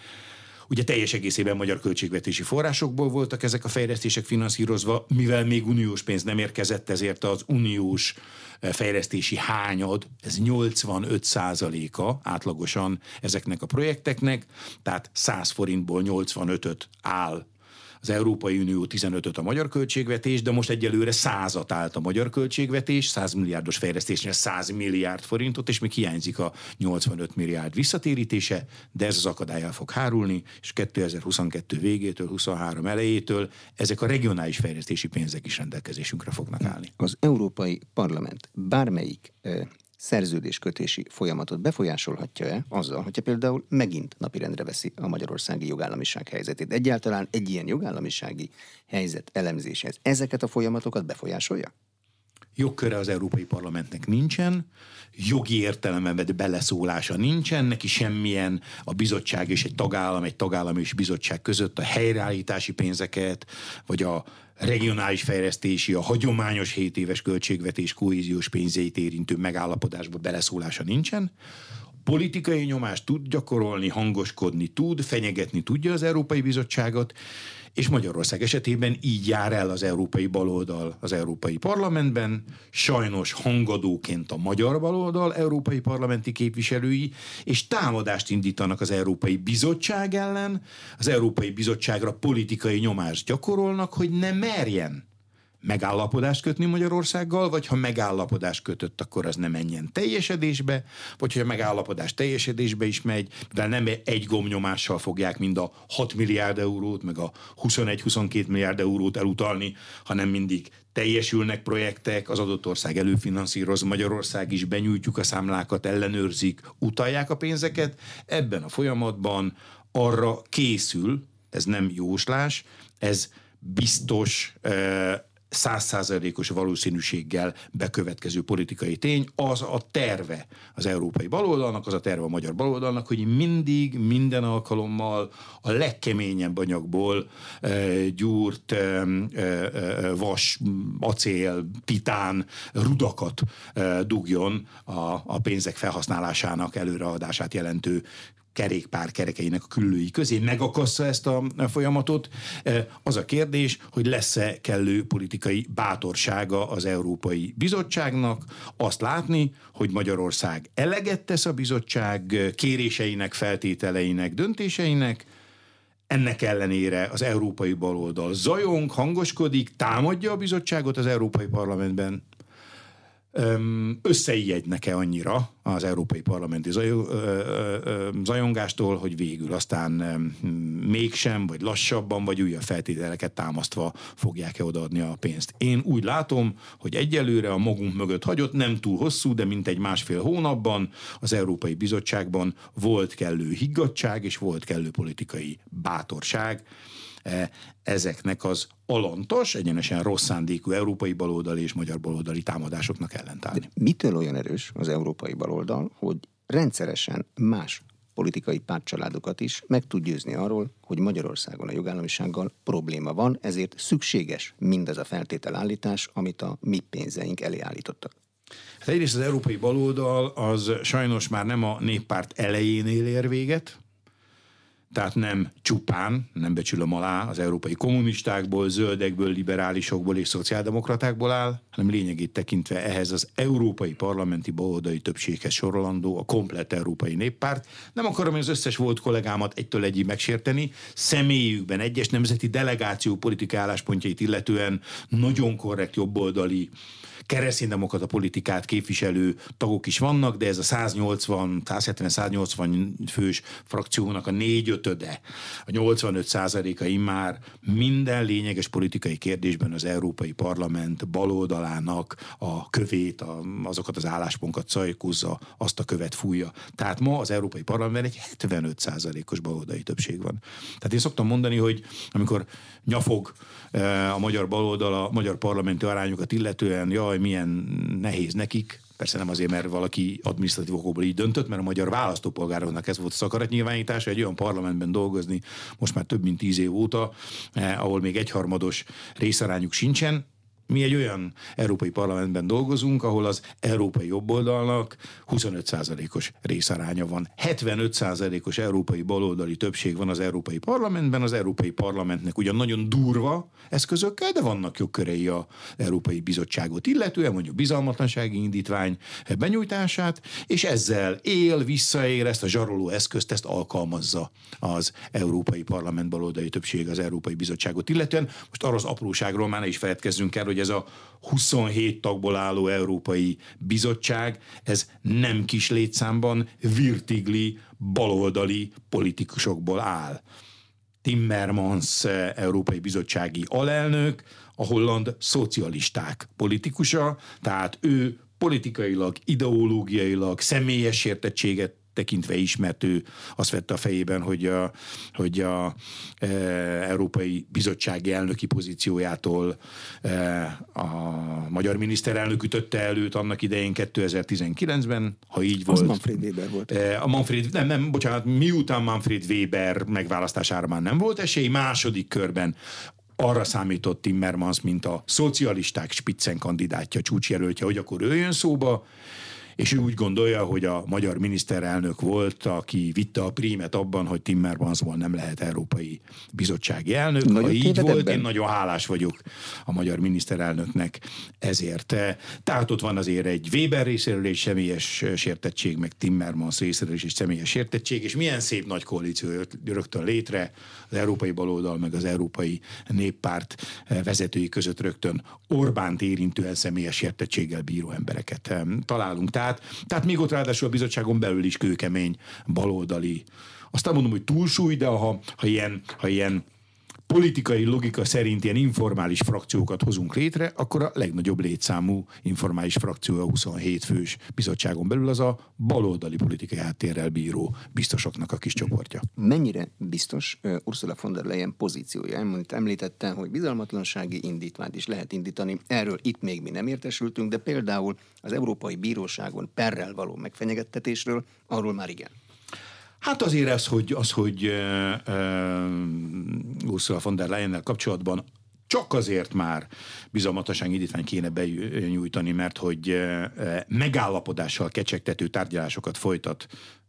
Ugye teljes egészében magyar költségvetési forrásokból voltak ezek a fejlesztések finanszírozva, mivel még uniós pénz nem érkezett, ezért az uniós eh, fejlesztési hányad, ez 85 százaléka átlagosan ezeknek a projekteknek, tehát 100 forintból 85-öt áll az Európai Unió 15-öt a magyar költségvetés, de most egyelőre százat állt a magyar költségvetés, 100 milliárdos fejlesztésnél 100 milliárd forintot, és még hiányzik a 85 milliárd visszatérítése, de ez az akadály el fog hárulni, és 2022 végétől, 23 elejétől ezek a regionális fejlesztési pénzek is rendelkezésünkre fognak állni. Az Európai Parlament bármelyik szerződéskötési folyamatot befolyásolhatja-e azzal, hogyha például megint napirendre veszi a magyarországi jogállamiság helyzetét? Egyáltalán egy ilyen jogállamisági helyzet elemzéshez ezeket a folyamatokat befolyásolja? Jogköre az Európai Parlamentnek nincsen, jogi értelemben beleszólása nincsen, neki semmilyen a bizottság és egy tagállam, egy tagállam és bizottság között a helyreállítási pénzeket, vagy a regionális fejlesztési, a hagyományos 7 éves költségvetés kohéziós pénzeit érintő megállapodásba beleszólása nincsen. Politikai nyomást tud gyakorolni, hangoskodni tud, fenyegetni tudja az Európai Bizottságot, és Magyarország esetében így jár el az európai baloldal az Európai Parlamentben, sajnos hangadóként a magyar baloldal európai parlamenti képviselői, és támadást indítanak az Európai Bizottság ellen, az Európai Bizottságra politikai nyomást gyakorolnak, hogy ne merjen megállapodást kötni Magyarországgal, vagy ha megállapodást kötött, akkor az nem menjen teljesedésbe, vagy ha megállapodás teljesedésbe is megy, de nem egy gomnyomással fogják mind a 6 milliárd eurót, meg a 21-22 milliárd eurót elutalni, hanem mindig teljesülnek projektek, az adott ország előfinanszíroz, Magyarország is benyújtjuk a számlákat, ellenőrzik, utalják a pénzeket. Ebben a folyamatban arra készül, ez nem jóslás, ez biztos eh, százszázalékos valószínűséggel bekövetkező politikai tény, az a terve az európai baloldalnak, az a terve a magyar baloldalnak, hogy mindig, minden alkalommal a legkeményebb anyagból e, gyúrt e, e, vas, acél, titán, rudakat dugjon a, a pénzek felhasználásának előreadását jelentő kerékpár kerekeinek a küllői közé. Megakassza ezt a folyamatot. Az a kérdés, hogy lesz-e kellő politikai bátorsága az Európai Bizottságnak azt látni, hogy Magyarország eleget tesz a bizottság kéréseinek, feltételeinek, döntéseinek, ennek ellenére az európai baloldal zajong, hangoskodik, támadja a bizottságot az Európai Parlamentben, összeijednek-e annyira az Európai Parlamenti zajongástól, hogy végül aztán mégsem, vagy lassabban, vagy újabb feltételeket támasztva fogják-e odaadni a pénzt. Én úgy látom, hogy egyelőre a magunk mögött hagyott, nem túl hosszú, de mint egy másfél hónapban az Európai Bizottságban volt kellő higgadság és volt kellő politikai bátorság ezeknek az alantos, egyenesen rossz szándékú európai baloldali és magyar baloldali támadásoknak ellentállni. De mitől olyan erős az európai baloldal, hogy rendszeresen más politikai pártcsaládokat is meg tud győzni arról, hogy Magyarországon a jogállamisággal probléma van, ezért szükséges mindaz a feltételállítás, amit a mi pénzeink elé állítottak. Hát egyrészt az európai baloldal az sajnos már nem a néppárt elejénél ér véget, tehát nem csupán, nem becsülöm alá, az európai kommunistákból, zöldekből, liberálisokból és szociáldemokratákból áll, hanem lényegét tekintve ehhez az európai parlamenti baloldali többséghez sorolandó, a komplett európai néppárt. Nem akarom az összes volt kollégámat egytől egyig megsérteni, személyükben egyes nemzeti delegáció politikai álláspontjait illetően nagyon korrekt jobboldali kereszténydemokrata politikát képviselő tagok is vannak, de ez a 180, 170-180 fős frakciónak a négy ötöde, a 85 százaléka már minden lényeges politikai kérdésben az Európai Parlament baloldalának a kövét, a, azokat az álláspontokat szajkúzza, azt a követ fújja. Tehát ma az Európai Parlamentben egy 75 százalékos baloldali többség van. Tehát én szoktam mondani, hogy amikor nyafog eh, a magyar baloldal a magyar parlamenti arányokat illetően, jaj, milyen nehéz nekik, Persze nem azért, mert valaki adminisztratív okokból így döntött, mert a magyar választópolgároknak ez volt a szakaratnyilvánítása, egy olyan parlamentben dolgozni most már több mint tíz év óta, eh, ahol még egyharmados részarányuk sincsen, mi egy olyan európai parlamentben dolgozunk, ahol az európai jobboldalnak 25%-os részaránya van. 75%-os európai baloldali többség van az európai parlamentben, az európai parlamentnek ugyan nagyon durva eszközökkel, de vannak jogkörei az Európai Bizottságot illetően, mondjuk bizalmatlansági indítvány benyújtását, és ezzel él, visszaél ezt a zsaroló eszközt, ezt alkalmazza az Európai Parlament baloldali többség az Európai Bizottságot illetően. Most arra az apróságról már ne is feledkezzünk el, hogy ez a 27 tagból álló Európai Bizottság, ez nem kis létszámban virtigli baloldali politikusokból áll. Timmermans Európai Bizottsági alelnök, a holland szocialisták politikusa, tehát ő politikailag, ideológiailag személyes értettséget tekintve is, mert ő azt vette a fejében, hogy a, hogy a e, Európai Bizottsági elnöki pozíciójától e, a magyar miniszterelnök ütötte előtt annak idején 2019-ben, ha így volt. Az Manfred Weber volt. E, a Manfred, nem, nem, bocsánat, miután Manfred Weber megválasztására már nem volt esély, második körben arra számított Timmermans, mint a szocialisták spiccen kandidátja, csúcsjelöltje, hogy akkor ő jön szóba, és ő úgy gondolja, hogy a magyar miniszterelnök volt, aki vitte a prímet abban, hogy Timmermansból nem lehet európai bizottsági elnök. Nagyon ha így volt, ebben? én nagyon hálás vagyok a magyar miniszterelnöknek ezért. Tehát ott van azért egy Weber részéről egy személyes sértettség, meg Timmermans részéről is egy személyes sértettség, és milyen szép nagy koalíció jött rögtön létre az európai baloldal, meg az európai néppárt vezetői között rögtön Orbánt érintően személyes sértettséggel bíró embereket találunk. Tehát tehát, tehát még ott ráadásul a bizottságon belül is kőkemény baloldali. Aztán mondom, hogy túlsúly, de ha, ha ilyen, ha ilyen politikai logika szerint ilyen informális frakciókat hozunk létre, akkor a legnagyobb létszámú informális frakció a 27 fős bizottságon belül az a baloldali politikai háttérrel bíró biztosoknak a kis csoportja. Mennyire biztos Ursula von der Leyen pozíciója? Említette, hogy bizalmatlansági indítványt is lehet indítani. Erről itt még mi nem értesültünk, de például az Európai Bíróságon perrel való megfenyegettetésről, arról már igen. Hát azért ez, hogy, az, hogy uh, uh, Ursula von der Leyen-nel kapcsolatban csak azért már bizalmatosság indítvány kéne benyújtani, mert hogy megállapodással kecsegtető tárgyalásokat folytat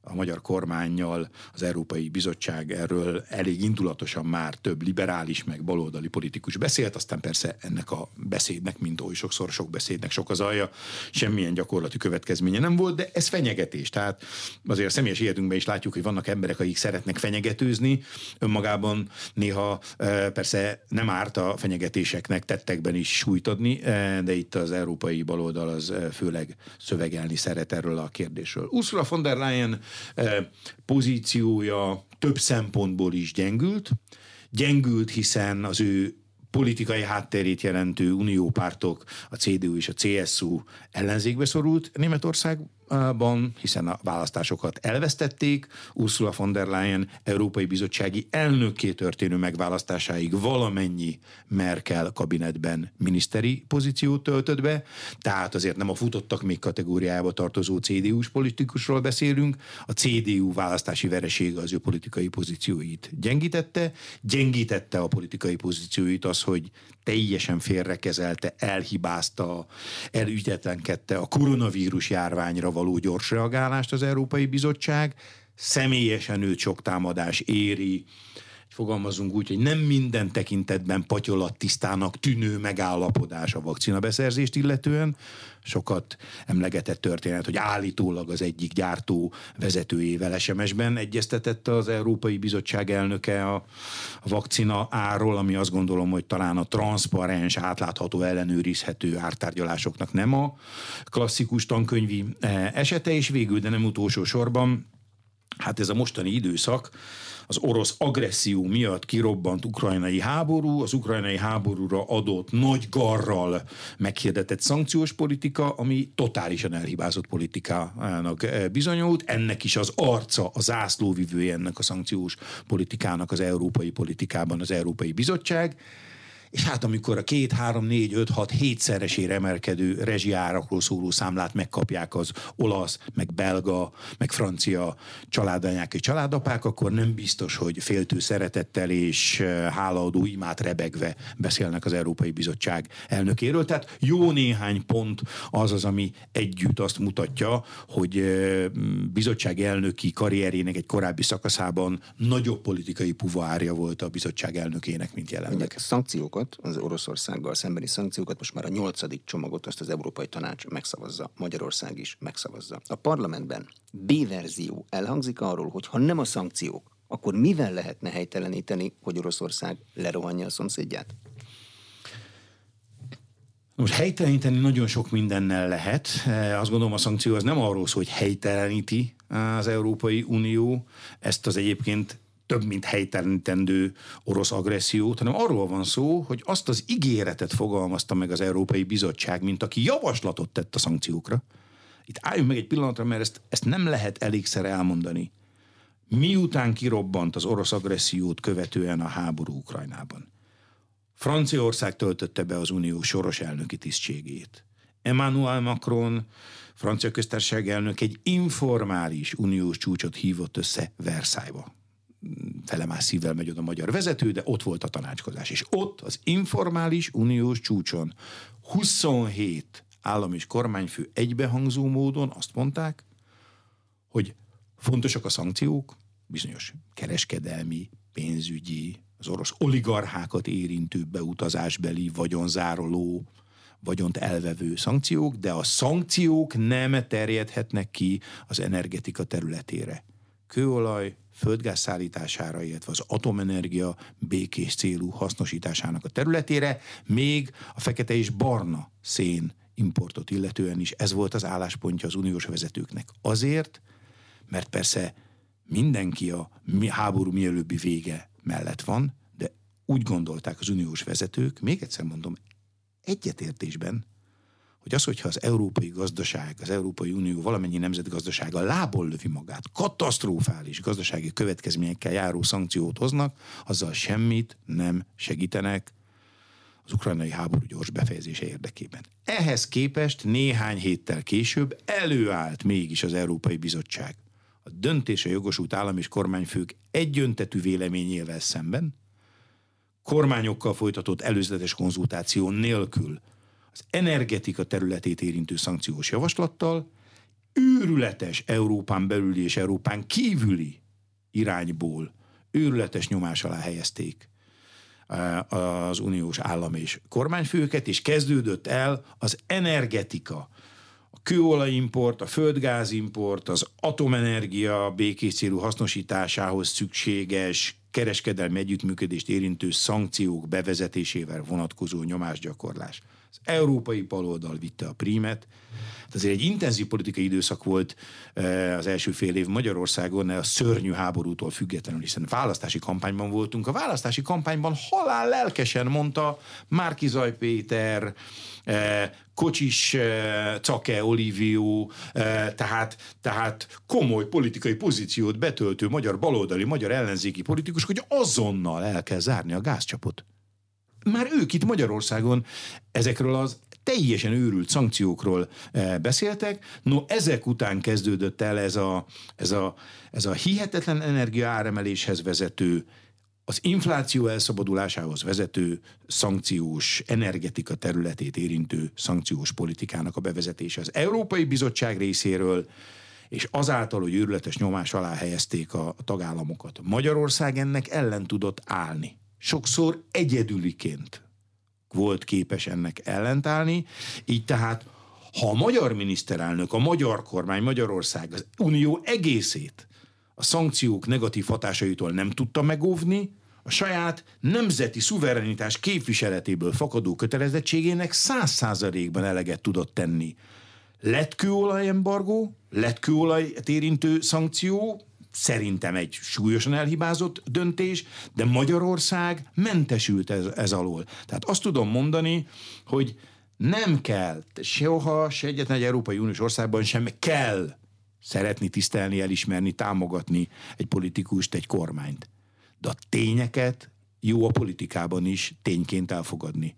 a magyar kormányjal az Európai Bizottság erről elég indulatosan már több liberális, meg baloldali politikus beszélt, aztán persze ennek a beszédnek, mint oly sokszor sok beszédnek sok az alja, semmilyen gyakorlati következménye nem volt, de ez fenyegetés. Tehát azért a személyes életünkben is látjuk, hogy vannak emberek, akik szeretnek fenyegetőzni, önmagában néha e, persze nem árt a fenyegetéseknek tettekben is súlyt adni, e, de itt az európai baloldal az e, főleg szövegelni szeret erről a kérdésről. Ursula von der Leyen pozíciója több szempontból is gyengült. Gyengült, hiszen az ő politikai hátterét jelentő uniópártok, a CDU és a CSU ellenzékbe szorult Németország ban, hiszen a választásokat elvesztették, Ursula von der Leyen Európai Bizottsági elnökké történő megválasztásáig valamennyi Merkel kabinetben miniszteri pozíciót töltött be, tehát azért nem a futottak még kategóriába tartozó CDU-s politikusról beszélünk, a CDU választási veresége az ő politikai pozícióit gyengítette, gyengítette a politikai pozícióit az, hogy teljesen félrekezelte, elhibázta, elügyetlenkedte a koronavírus járványra való gyors reagálást az Európai Bizottság, személyesen őt sok támadás éri, fogalmazunk úgy, hogy nem minden tekintetben patyolat tisztának tűnő megállapodás a vakcina beszerzést illetően. Sokat emlegetett történet, hogy állítólag az egyik gyártó vezetőjével SMS-ben egyeztetett az Európai Bizottság elnöke a, vakcina árról, ami azt gondolom, hogy talán a transzparens, átlátható, ellenőrizhető ártárgyalásoknak nem a klasszikus tankönyvi eh, esete, és végül, de nem utolsó sorban, hát ez a mostani időszak, az orosz agresszió miatt kirobbant ukrajnai háború, az ukrajnai háborúra adott nagy garral meghirdetett szankciós politika, ami totálisan elhibázott politikának eh, bizonyult. Ennek is az arca, a zászlóvivője ennek a szankciós politikának az európai politikában az Európai Bizottság és hát amikor a két, három, négy, öt, hat, hétszeresére emelkedő rezsiárakról szóló számlát megkapják az olasz, meg belga, meg francia családanyák és családapák, akkor nem biztos, hogy féltő szeretettel és hálaadó imát rebegve beszélnek az Európai Bizottság elnökéről. Tehát jó néhány pont az az, ami együtt azt mutatja, hogy bizottság elnöki karrierének egy korábbi szakaszában nagyobb politikai puvárja volt a bizottság elnökének, mint jelenleg. Szankciókat szankciókat, az Oroszországgal szembeni szankciókat, most már a nyolcadik csomagot azt az Európai Tanács megszavazza, Magyarország is megszavazza. A parlamentben B-verzió elhangzik arról, hogy ha nem a szankciók, akkor mivel lehetne helyteleníteni, hogy Oroszország lerohanja a szomszédját? Most helyteleníteni nagyon sok mindennel lehet. Azt gondolom a szankció az nem arról szól, hogy helyteleníti az Európai Unió. Ezt az egyébként több mint helytelenítendő orosz agressziót, hanem arról van szó, hogy azt az ígéretet fogalmazta meg az Európai Bizottság, mint aki javaslatot tett a szankciókra. Itt álljunk meg egy pillanatra, mert ezt, ezt nem lehet elégszer elmondani. Miután kirobbant az orosz agressziót követően a háború Ukrajnában. Franciaország töltötte be az unió soros elnöki tisztségét. Emmanuel Macron, francia köztársaság elnök egy informális uniós csúcsot hívott össze Versailles-ba felemás szívvel megy oda a magyar vezető, de ott volt a tanácskozás. És ott az informális uniós csúcson 27 állam és kormányfő egybehangzó módon azt mondták, hogy fontosak a szankciók, bizonyos kereskedelmi, pénzügyi, az orosz oligarchákat érintő beutazásbeli, vagyonzároló, vagyont elvevő szankciók, de a szankciók nem terjedhetnek ki az energetika területére. Kőolaj, földgáz szállítására, illetve az atomenergia békés célú hasznosításának a területére, még a fekete és barna szén importot illetően is ez volt az álláspontja az uniós vezetőknek. Azért, mert persze mindenki a háború mielőbbi vége mellett van, de úgy gondolták az uniós vezetők, még egyszer mondom, egyetértésben, hogy az, hogyha az európai gazdaság, az Európai Unió valamennyi nemzetgazdasága lából lövi magát, katasztrofális gazdasági következményekkel járó szankciót hoznak, azzal semmit nem segítenek az ukrajnai háború gyors befejezése érdekében. Ehhez képest néhány héttel később előállt mégis az Európai Bizottság a döntése jogosult állam és kormányfők egyöntetű véleményével szemben, kormányokkal folytatott előzetes konzultáció nélkül az energetika területét érintő szankciós javaslattal, őrületes Európán belüli és Európán kívüli irányból őrületes nyomás alá helyezték az uniós állam és kormányfőket, és kezdődött el az energetika, a kőolajimport, a földgázimport, az atomenergia békés célú hasznosításához szükséges kereskedelmi együttműködést érintő szankciók bevezetésével vonatkozó nyomásgyakorlás. Az európai baloldal vitte a prímet, Hát azért egy intenzív politikai időszak volt eh, az első fél év Magyarországon a szörnyű háborútól függetlenül, hiszen választási kampányban voltunk. A választási kampányban halál lelkesen mondta Márki Zaj Péter, eh, Kocsis eh, Cake Olivio, tehát, tehát komoly politikai pozíciót betöltő magyar baloldali, magyar ellenzéki politikus, hogy azonnal el kell zárni a gázcsapot már ők itt Magyarországon ezekről az teljesen őrült szankciókról eh, beszéltek. No, ezek után kezdődött el ez a, ez a, ez a hihetetlen energia áremeléshez vezető az infláció elszabadulásához vezető szankciós energetika területét érintő szankciós politikának a bevezetése az Európai Bizottság részéről, és azáltal, hogy őrületes nyomás alá helyezték a tagállamokat. Magyarország ennek ellen tudott állni. Sokszor egyedüliként volt képes ennek ellentállni, így tehát ha a magyar miniszterelnök, a magyar kormány, Magyarország, az unió egészét a szankciók negatív hatásaitól nem tudta megóvni, a saját nemzeti szuverenitás képviseletéből fakadó kötelezettségének száz százalékban eleget tudott tenni. Lett kőolajembargó, lett kőolaj érintő szankció, szerintem egy súlyosan elhibázott döntés, de Magyarország mentesült ez, ez alól. Tehát azt tudom mondani, hogy nem kell, soha se egyetlen egy Európai Uniós országban sem kell szeretni, tisztelni, elismerni, támogatni egy politikust, egy kormányt. De a tényeket jó a politikában is tényként elfogadni.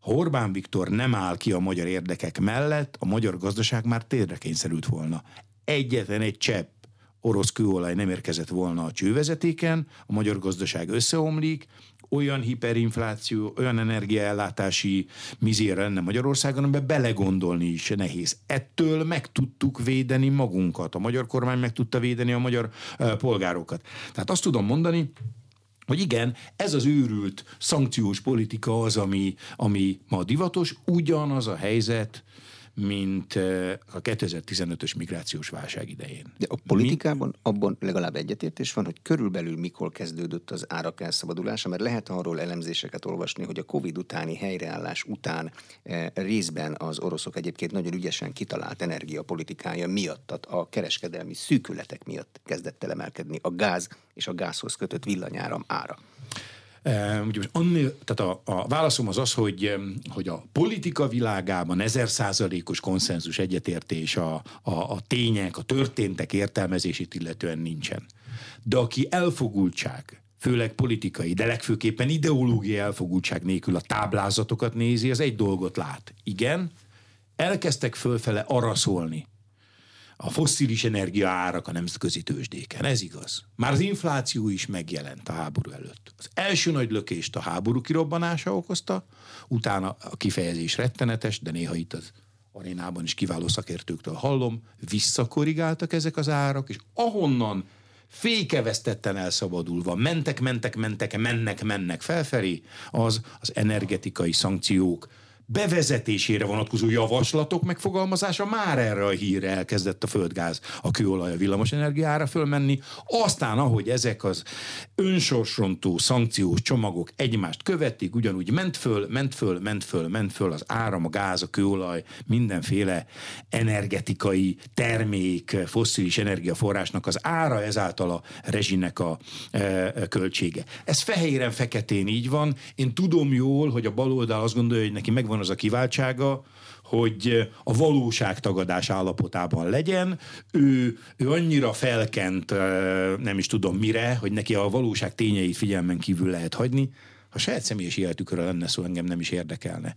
Ha Orbán Viktor nem áll ki a magyar érdekek mellett, a magyar gazdaság már térdre kényszerült volna. Egyetlen egy csepp orosz kőolaj nem érkezett volna a csővezetéken, a magyar gazdaság összeomlik, olyan hiperinfláció, olyan energiaellátási mizér lenne Magyarországon, amiben belegondolni is nehéz. Ettől meg tudtuk védeni magunkat. A magyar kormány meg tudta védeni a magyar polgárokat. Tehát azt tudom mondani, hogy igen, ez az őrült szankciós politika az, ami, ami ma divatos, ugyanaz a helyzet, mint a 2015-ös migrációs válság idején. De a politikában Mi? abban legalább egyetértés van, hogy körülbelül mikor kezdődött az árak elszabadulása, mert lehet arról elemzéseket olvasni, hogy a Covid utáni helyreállás után részben az oroszok egyébként nagyon ügyesen kitalált energiapolitikája miatt, a kereskedelmi szűkületek miatt kezdett el emelkedni a gáz és a gázhoz kötött villanyáram ára. Úgyhogy annél, tehát a, a válaszom az az, hogy, hogy a politika világában ezer százalékos konszenzus egyetértés a, a, a tények, a történtek értelmezését illetően nincsen. De aki elfogultság, főleg politikai, de legfőképpen ideológiai elfogultság nélkül a táblázatokat nézi, az egy dolgot lát. Igen, elkezdtek fölfele araszolni a fosszilis energia árak a nemzetközi tőzsdéken. Ez igaz. Már az infláció is megjelent a háború előtt. Az első nagy lökést a háború kirobbanása okozta, utána a kifejezés rettenetes, de néha itt az arénában is kiváló szakértőktől hallom, visszakorrigáltak ezek az árak, és ahonnan fékevesztetten elszabadulva, mentek, mentek, mentek, mennek, mennek felfelé, az az energetikai szankciók bevezetésére vonatkozó javaslatok megfogalmazása már erre a hírre elkezdett a földgáz, a kőolaj, a villamos energiára fölmenni. Aztán, ahogy ezek az önsorsontó szankciós csomagok egymást követik, ugyanúgy ment föl, ment föl, ment föl, ment föl az áram, a gáz, a kőolaj, mindenféle energetikai termék, fosszilis energiaforrásnak az ára, ezáltal a rezsinek a e, költsége. Ez fehéren-feketén így van. Én tudom jól, hogy a baloldal azt gondolja, hogy neki megvan az a kiváltsága, hogy a valóság tagadás állapotában legyen. Ő, ő annyira felkent, nem is tudom mire, hogy neki a valóság tényeit figyelmen kívül lehet hagyni. Ha saját személyes életükről lenne szó, engem nem is érdekelne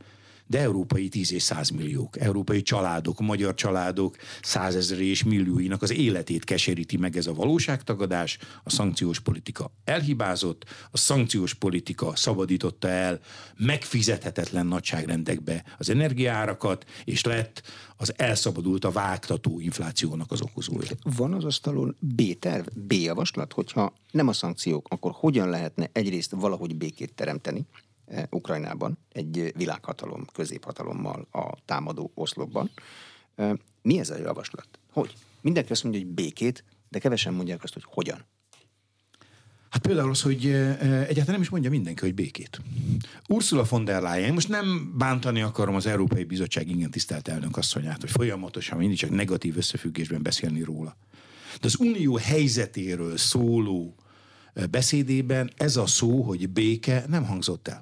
de európai 10 és 100 milliók, európai családok, magyar családok százezer és millióinak az életét keseríti meg ez a valóságtagadás, a szankciós politika elhibázott, a szankciós politika szabadította el megfizethetetlen nagyságrendekbe az energiárakat, és lett az elszabadult a vágtató inflációnak az okozója. Van az asztalon B-terv, B-javaslat, hogyha nem a szankciók, akkor hogyan lehetne egyrészt valahogy békét teremteni, Ukrajnában, egy világhatalom, középhatalommal a támadó oszlopban. Eh, mi ez a javaslat? Hogy? Mindenki azt mondja, hogy békét, de kevesen mondják azt, hogy hogyan. Hát például az, hogy eh, egyáltalán nem is mondja mindenki, hogy békét. Ursula von der Leyen, most nem bántani akarom az Európai Bizottság igen tisztelt elnök asszonyát, hogy folyamatosan mindig csak negatív összefüggésben beszélni róla. De az unió helyzetéről szóló beszédében ez a szó, hogy béke nem hangzott el.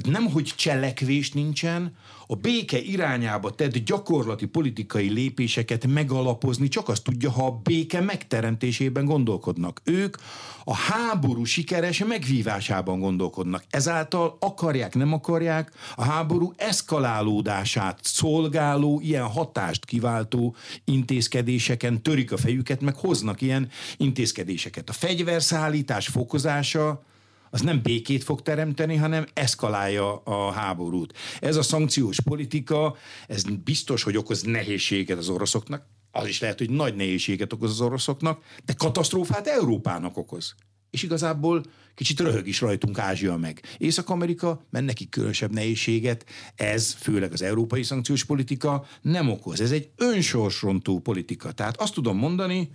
Tehát nem, hogy cselekvés nincsen, a béke irányába tett gyakorlati politikai lépéseket megalapozni csak azt tudja, ha a béke megteremtésében gondolkodnak. Ők a háború sikeres megvívásában gondolkodnak. Ezáltal akarják, nem akarják, a háború eszkalálódását szolgáló, ilyen hatást kiváltó intézkedéseken törik a fejüket, meg hoznak ilyen intézkedéseket. A fegyverszállítás fokozása, az nem békét fog teremteni, hanem eszkalálja a háborút. Ez a szankciós politika, ez biztos, hogy okoz nehézséget az oroszoknak, az is lehet, hogy nagy nehézséget okoz az oroszoknak, de katasztrófát Európának okoz. És igazából kicsit röhög is rajtunk Ázsia meg. Észak-Amerika, mert neki különösebb nehézséget, ez főleg az európai szankciós politika nem okoz. Ez egy önsorsrontó politika. Tehát azt tudom mondani,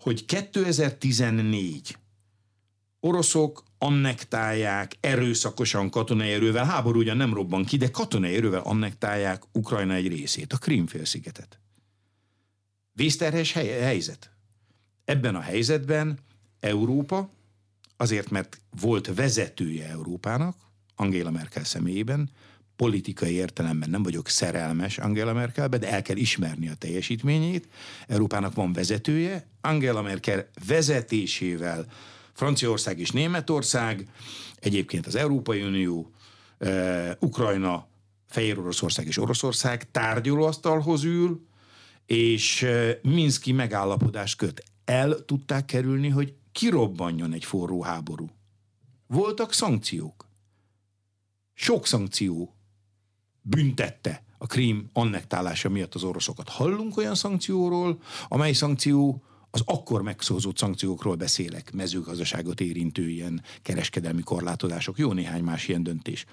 hogy 2014 oroszok annektálják erőszakosan katonai erővel, háború ugyan nem robban ki, de katonai erővel annektálják Ukrajna egy részét, a Krímfélszigetet. Vészterhes helyzet. Ebben a helyzetben Európa, azért mert volt vezetője Európának, Angela Merkel személyében, politikai értelemben nem vagyok szerelmes Angela Merkelbe, de el kell ismerni a teljesítményét. Európának van vezetője, Angela Merkel vezetésével Franciaország és Németország, egyébként az Európai Unió, uh, Ukrajna, Fehér Oroszország és Oroszország tárgyalóasztalhoz ül, és uh, Minszki megállapodást köt. El tudták kerülni, hogy kirobbanjon egy forró háború. Voltak szankciók. Sok szankció büntette a Krím annektálása miatt az oroszokat. Hallunk olyan szankcióról, amely szankció az akkor megszózott szankciókról beszélek, mezőgazdaságot érintő ilyen kereskedelmi korlátozások, jó néhány más ilyen döntés,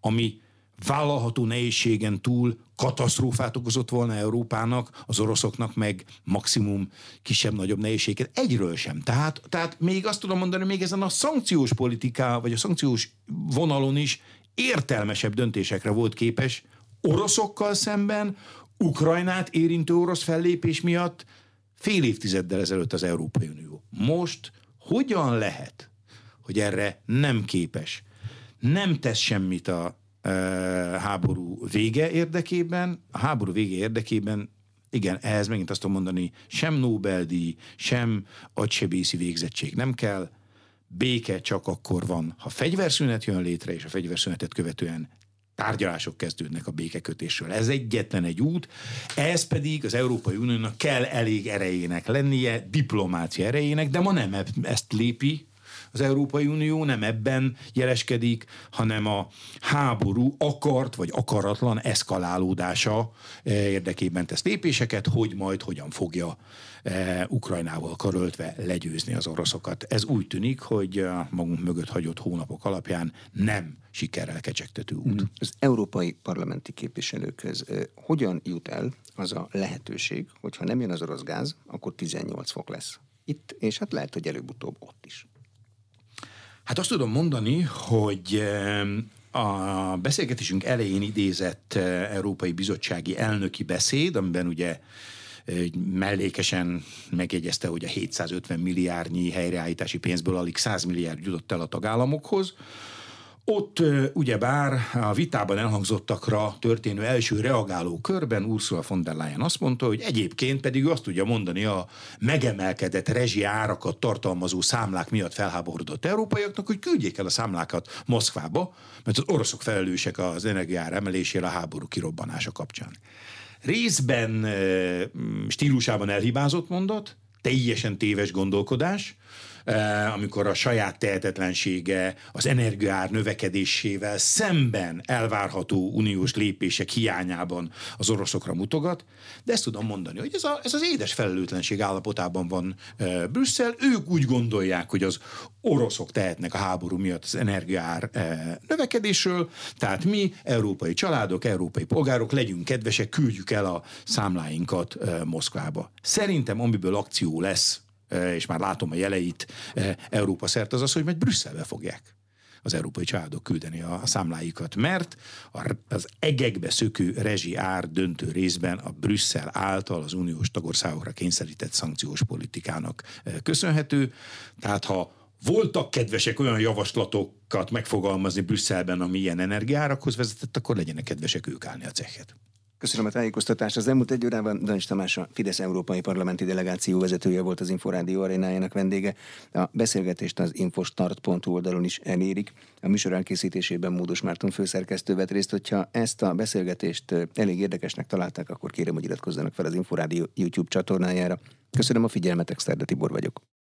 ami vállalható nehézségen túl katasztrófát okozott volna Európának, az oroszoknak meg maximum kisebb-nagyobb nehézséget. Egyről sem. Tehát, tehát még azt tudom mondani, még ezen a szankciós politiká, vagy a szankciós vonalon is értelmesebb döntésekre volt képes oroszokkal szemben, Ukrajnát érintő orosz fellépés miatt, fél évtizeddel ezelőtt az Európai Unió. Most hogyan lehet, hogy erre nem képes, nem tesz semmit a e, háború vége érdekében, a háború vége érdekében igen, ehhez megint azt tudom mondani, sem Nobel-díj, sem agysebészi végzettség nem kell, béke csak akkor van, ha fegyverszünet jön létre, és a fegyverszünetet követően tárgyalások kezdődnek a békekötésről. Ez egyetlen egy út, ez pedig az Európai Uniónak kell elég erejének lennie, diplomácia erejének, de ma nem ezt lépi az Európai Unió, nem ebben jeleskedik, hanem a háború akart vagy akaratlan eszkalálódása eh, érdekében tesz lépéseket, hogy majd hogyan fogja eh, Ukrajnával karöltve legyőzni az oroszokat. Ez úgy tűnik, hogy a magunk mögött hagyott hónapok alapján nem sikerrel kecsegtető út. Mm. Az európai parlamenti képviselőkhöz hogyan jut el az a lehetőség, hogyha nem jön az orosz gáz, akkor 18 fok lesz. Itt, és hát lehet, hogy előbb-utóbb ott is. Hát azt tudom mondani, hogy a beszélgetésünk elején idézett Európai Bizottsági elnöki beszéd, amiben ugye mellékesen megjegyezte, hogy a 750 milliárdnyi helyreállítási pénzből alig 100 milliárd jutott el a tagállamokhoz, Ott ugyebár a vitában elhangzottakra történő első reagáló körben Ursula von der Leyen azt mondta, hogy egyébként pedig azt tudja mondani a megemelkedett rezsi árakat tartalmazó számlák miatt felháborodott európaiaknak, hogy küldjék el a számlákat Moszkvába, mert az oroszok felelősek az energiár emelésére a háború kirobbanása kapcsán. Részben stílusában elhibázott mondat, teljesen téves gondolkodás, amikor a saját tehetetlensége az energiaár növekedésével szemben elvárható uniós lépések hiányában az oroszokra mutogat, de ezt tudom mondani, hogy ez, a, ez az édes felelőtlenség állapotában van e, Brüsszel. Ők úgy gondolják, hogy az oroszok tehetnek a háború miatt az energiaár e, növekedésről, tehát mi, európai családok, európai polgárok, legyünk kedvesek, küldjük el a számláinkat Moszkvába. Szerintem, amiből akció lesz és már látom a jeleit Európa szert, az az, hogy majd Brüsszelbe fogják az európai családok küldeni a, számláikat, mert az egekbe szökő rezsi ár döntő részben a Brüsszel által az uniós tagországokra kényszerített szankciós politikának köszönhető. Tehát ha voltak kedvesek olyan javaslatokat megfogalmazni Brüsszelben, ami ilyen energiárakhoz vezetett, akkor legyenek kedvesek ők állni a cechet. Köszönöm a tájékoztatást. Az elmúlt egy órában Dancs Tamás a Fidesz Európai Parlamenti Delegáció vezetője volt az Inforádió arénájának vendége. A beszélgetést az infostart.hu oldalon is elérik. A műsor elkészítésében Módos Márton főszerkesztő vett részt. Hogyha ezt a beszélgetést elég érdekesnek találták, akkor kérem, hogy iratkozzanak fel az Inforádió YouTube csatornájára. Köszönöm a figyelmet, Exterde Tibor vagyok.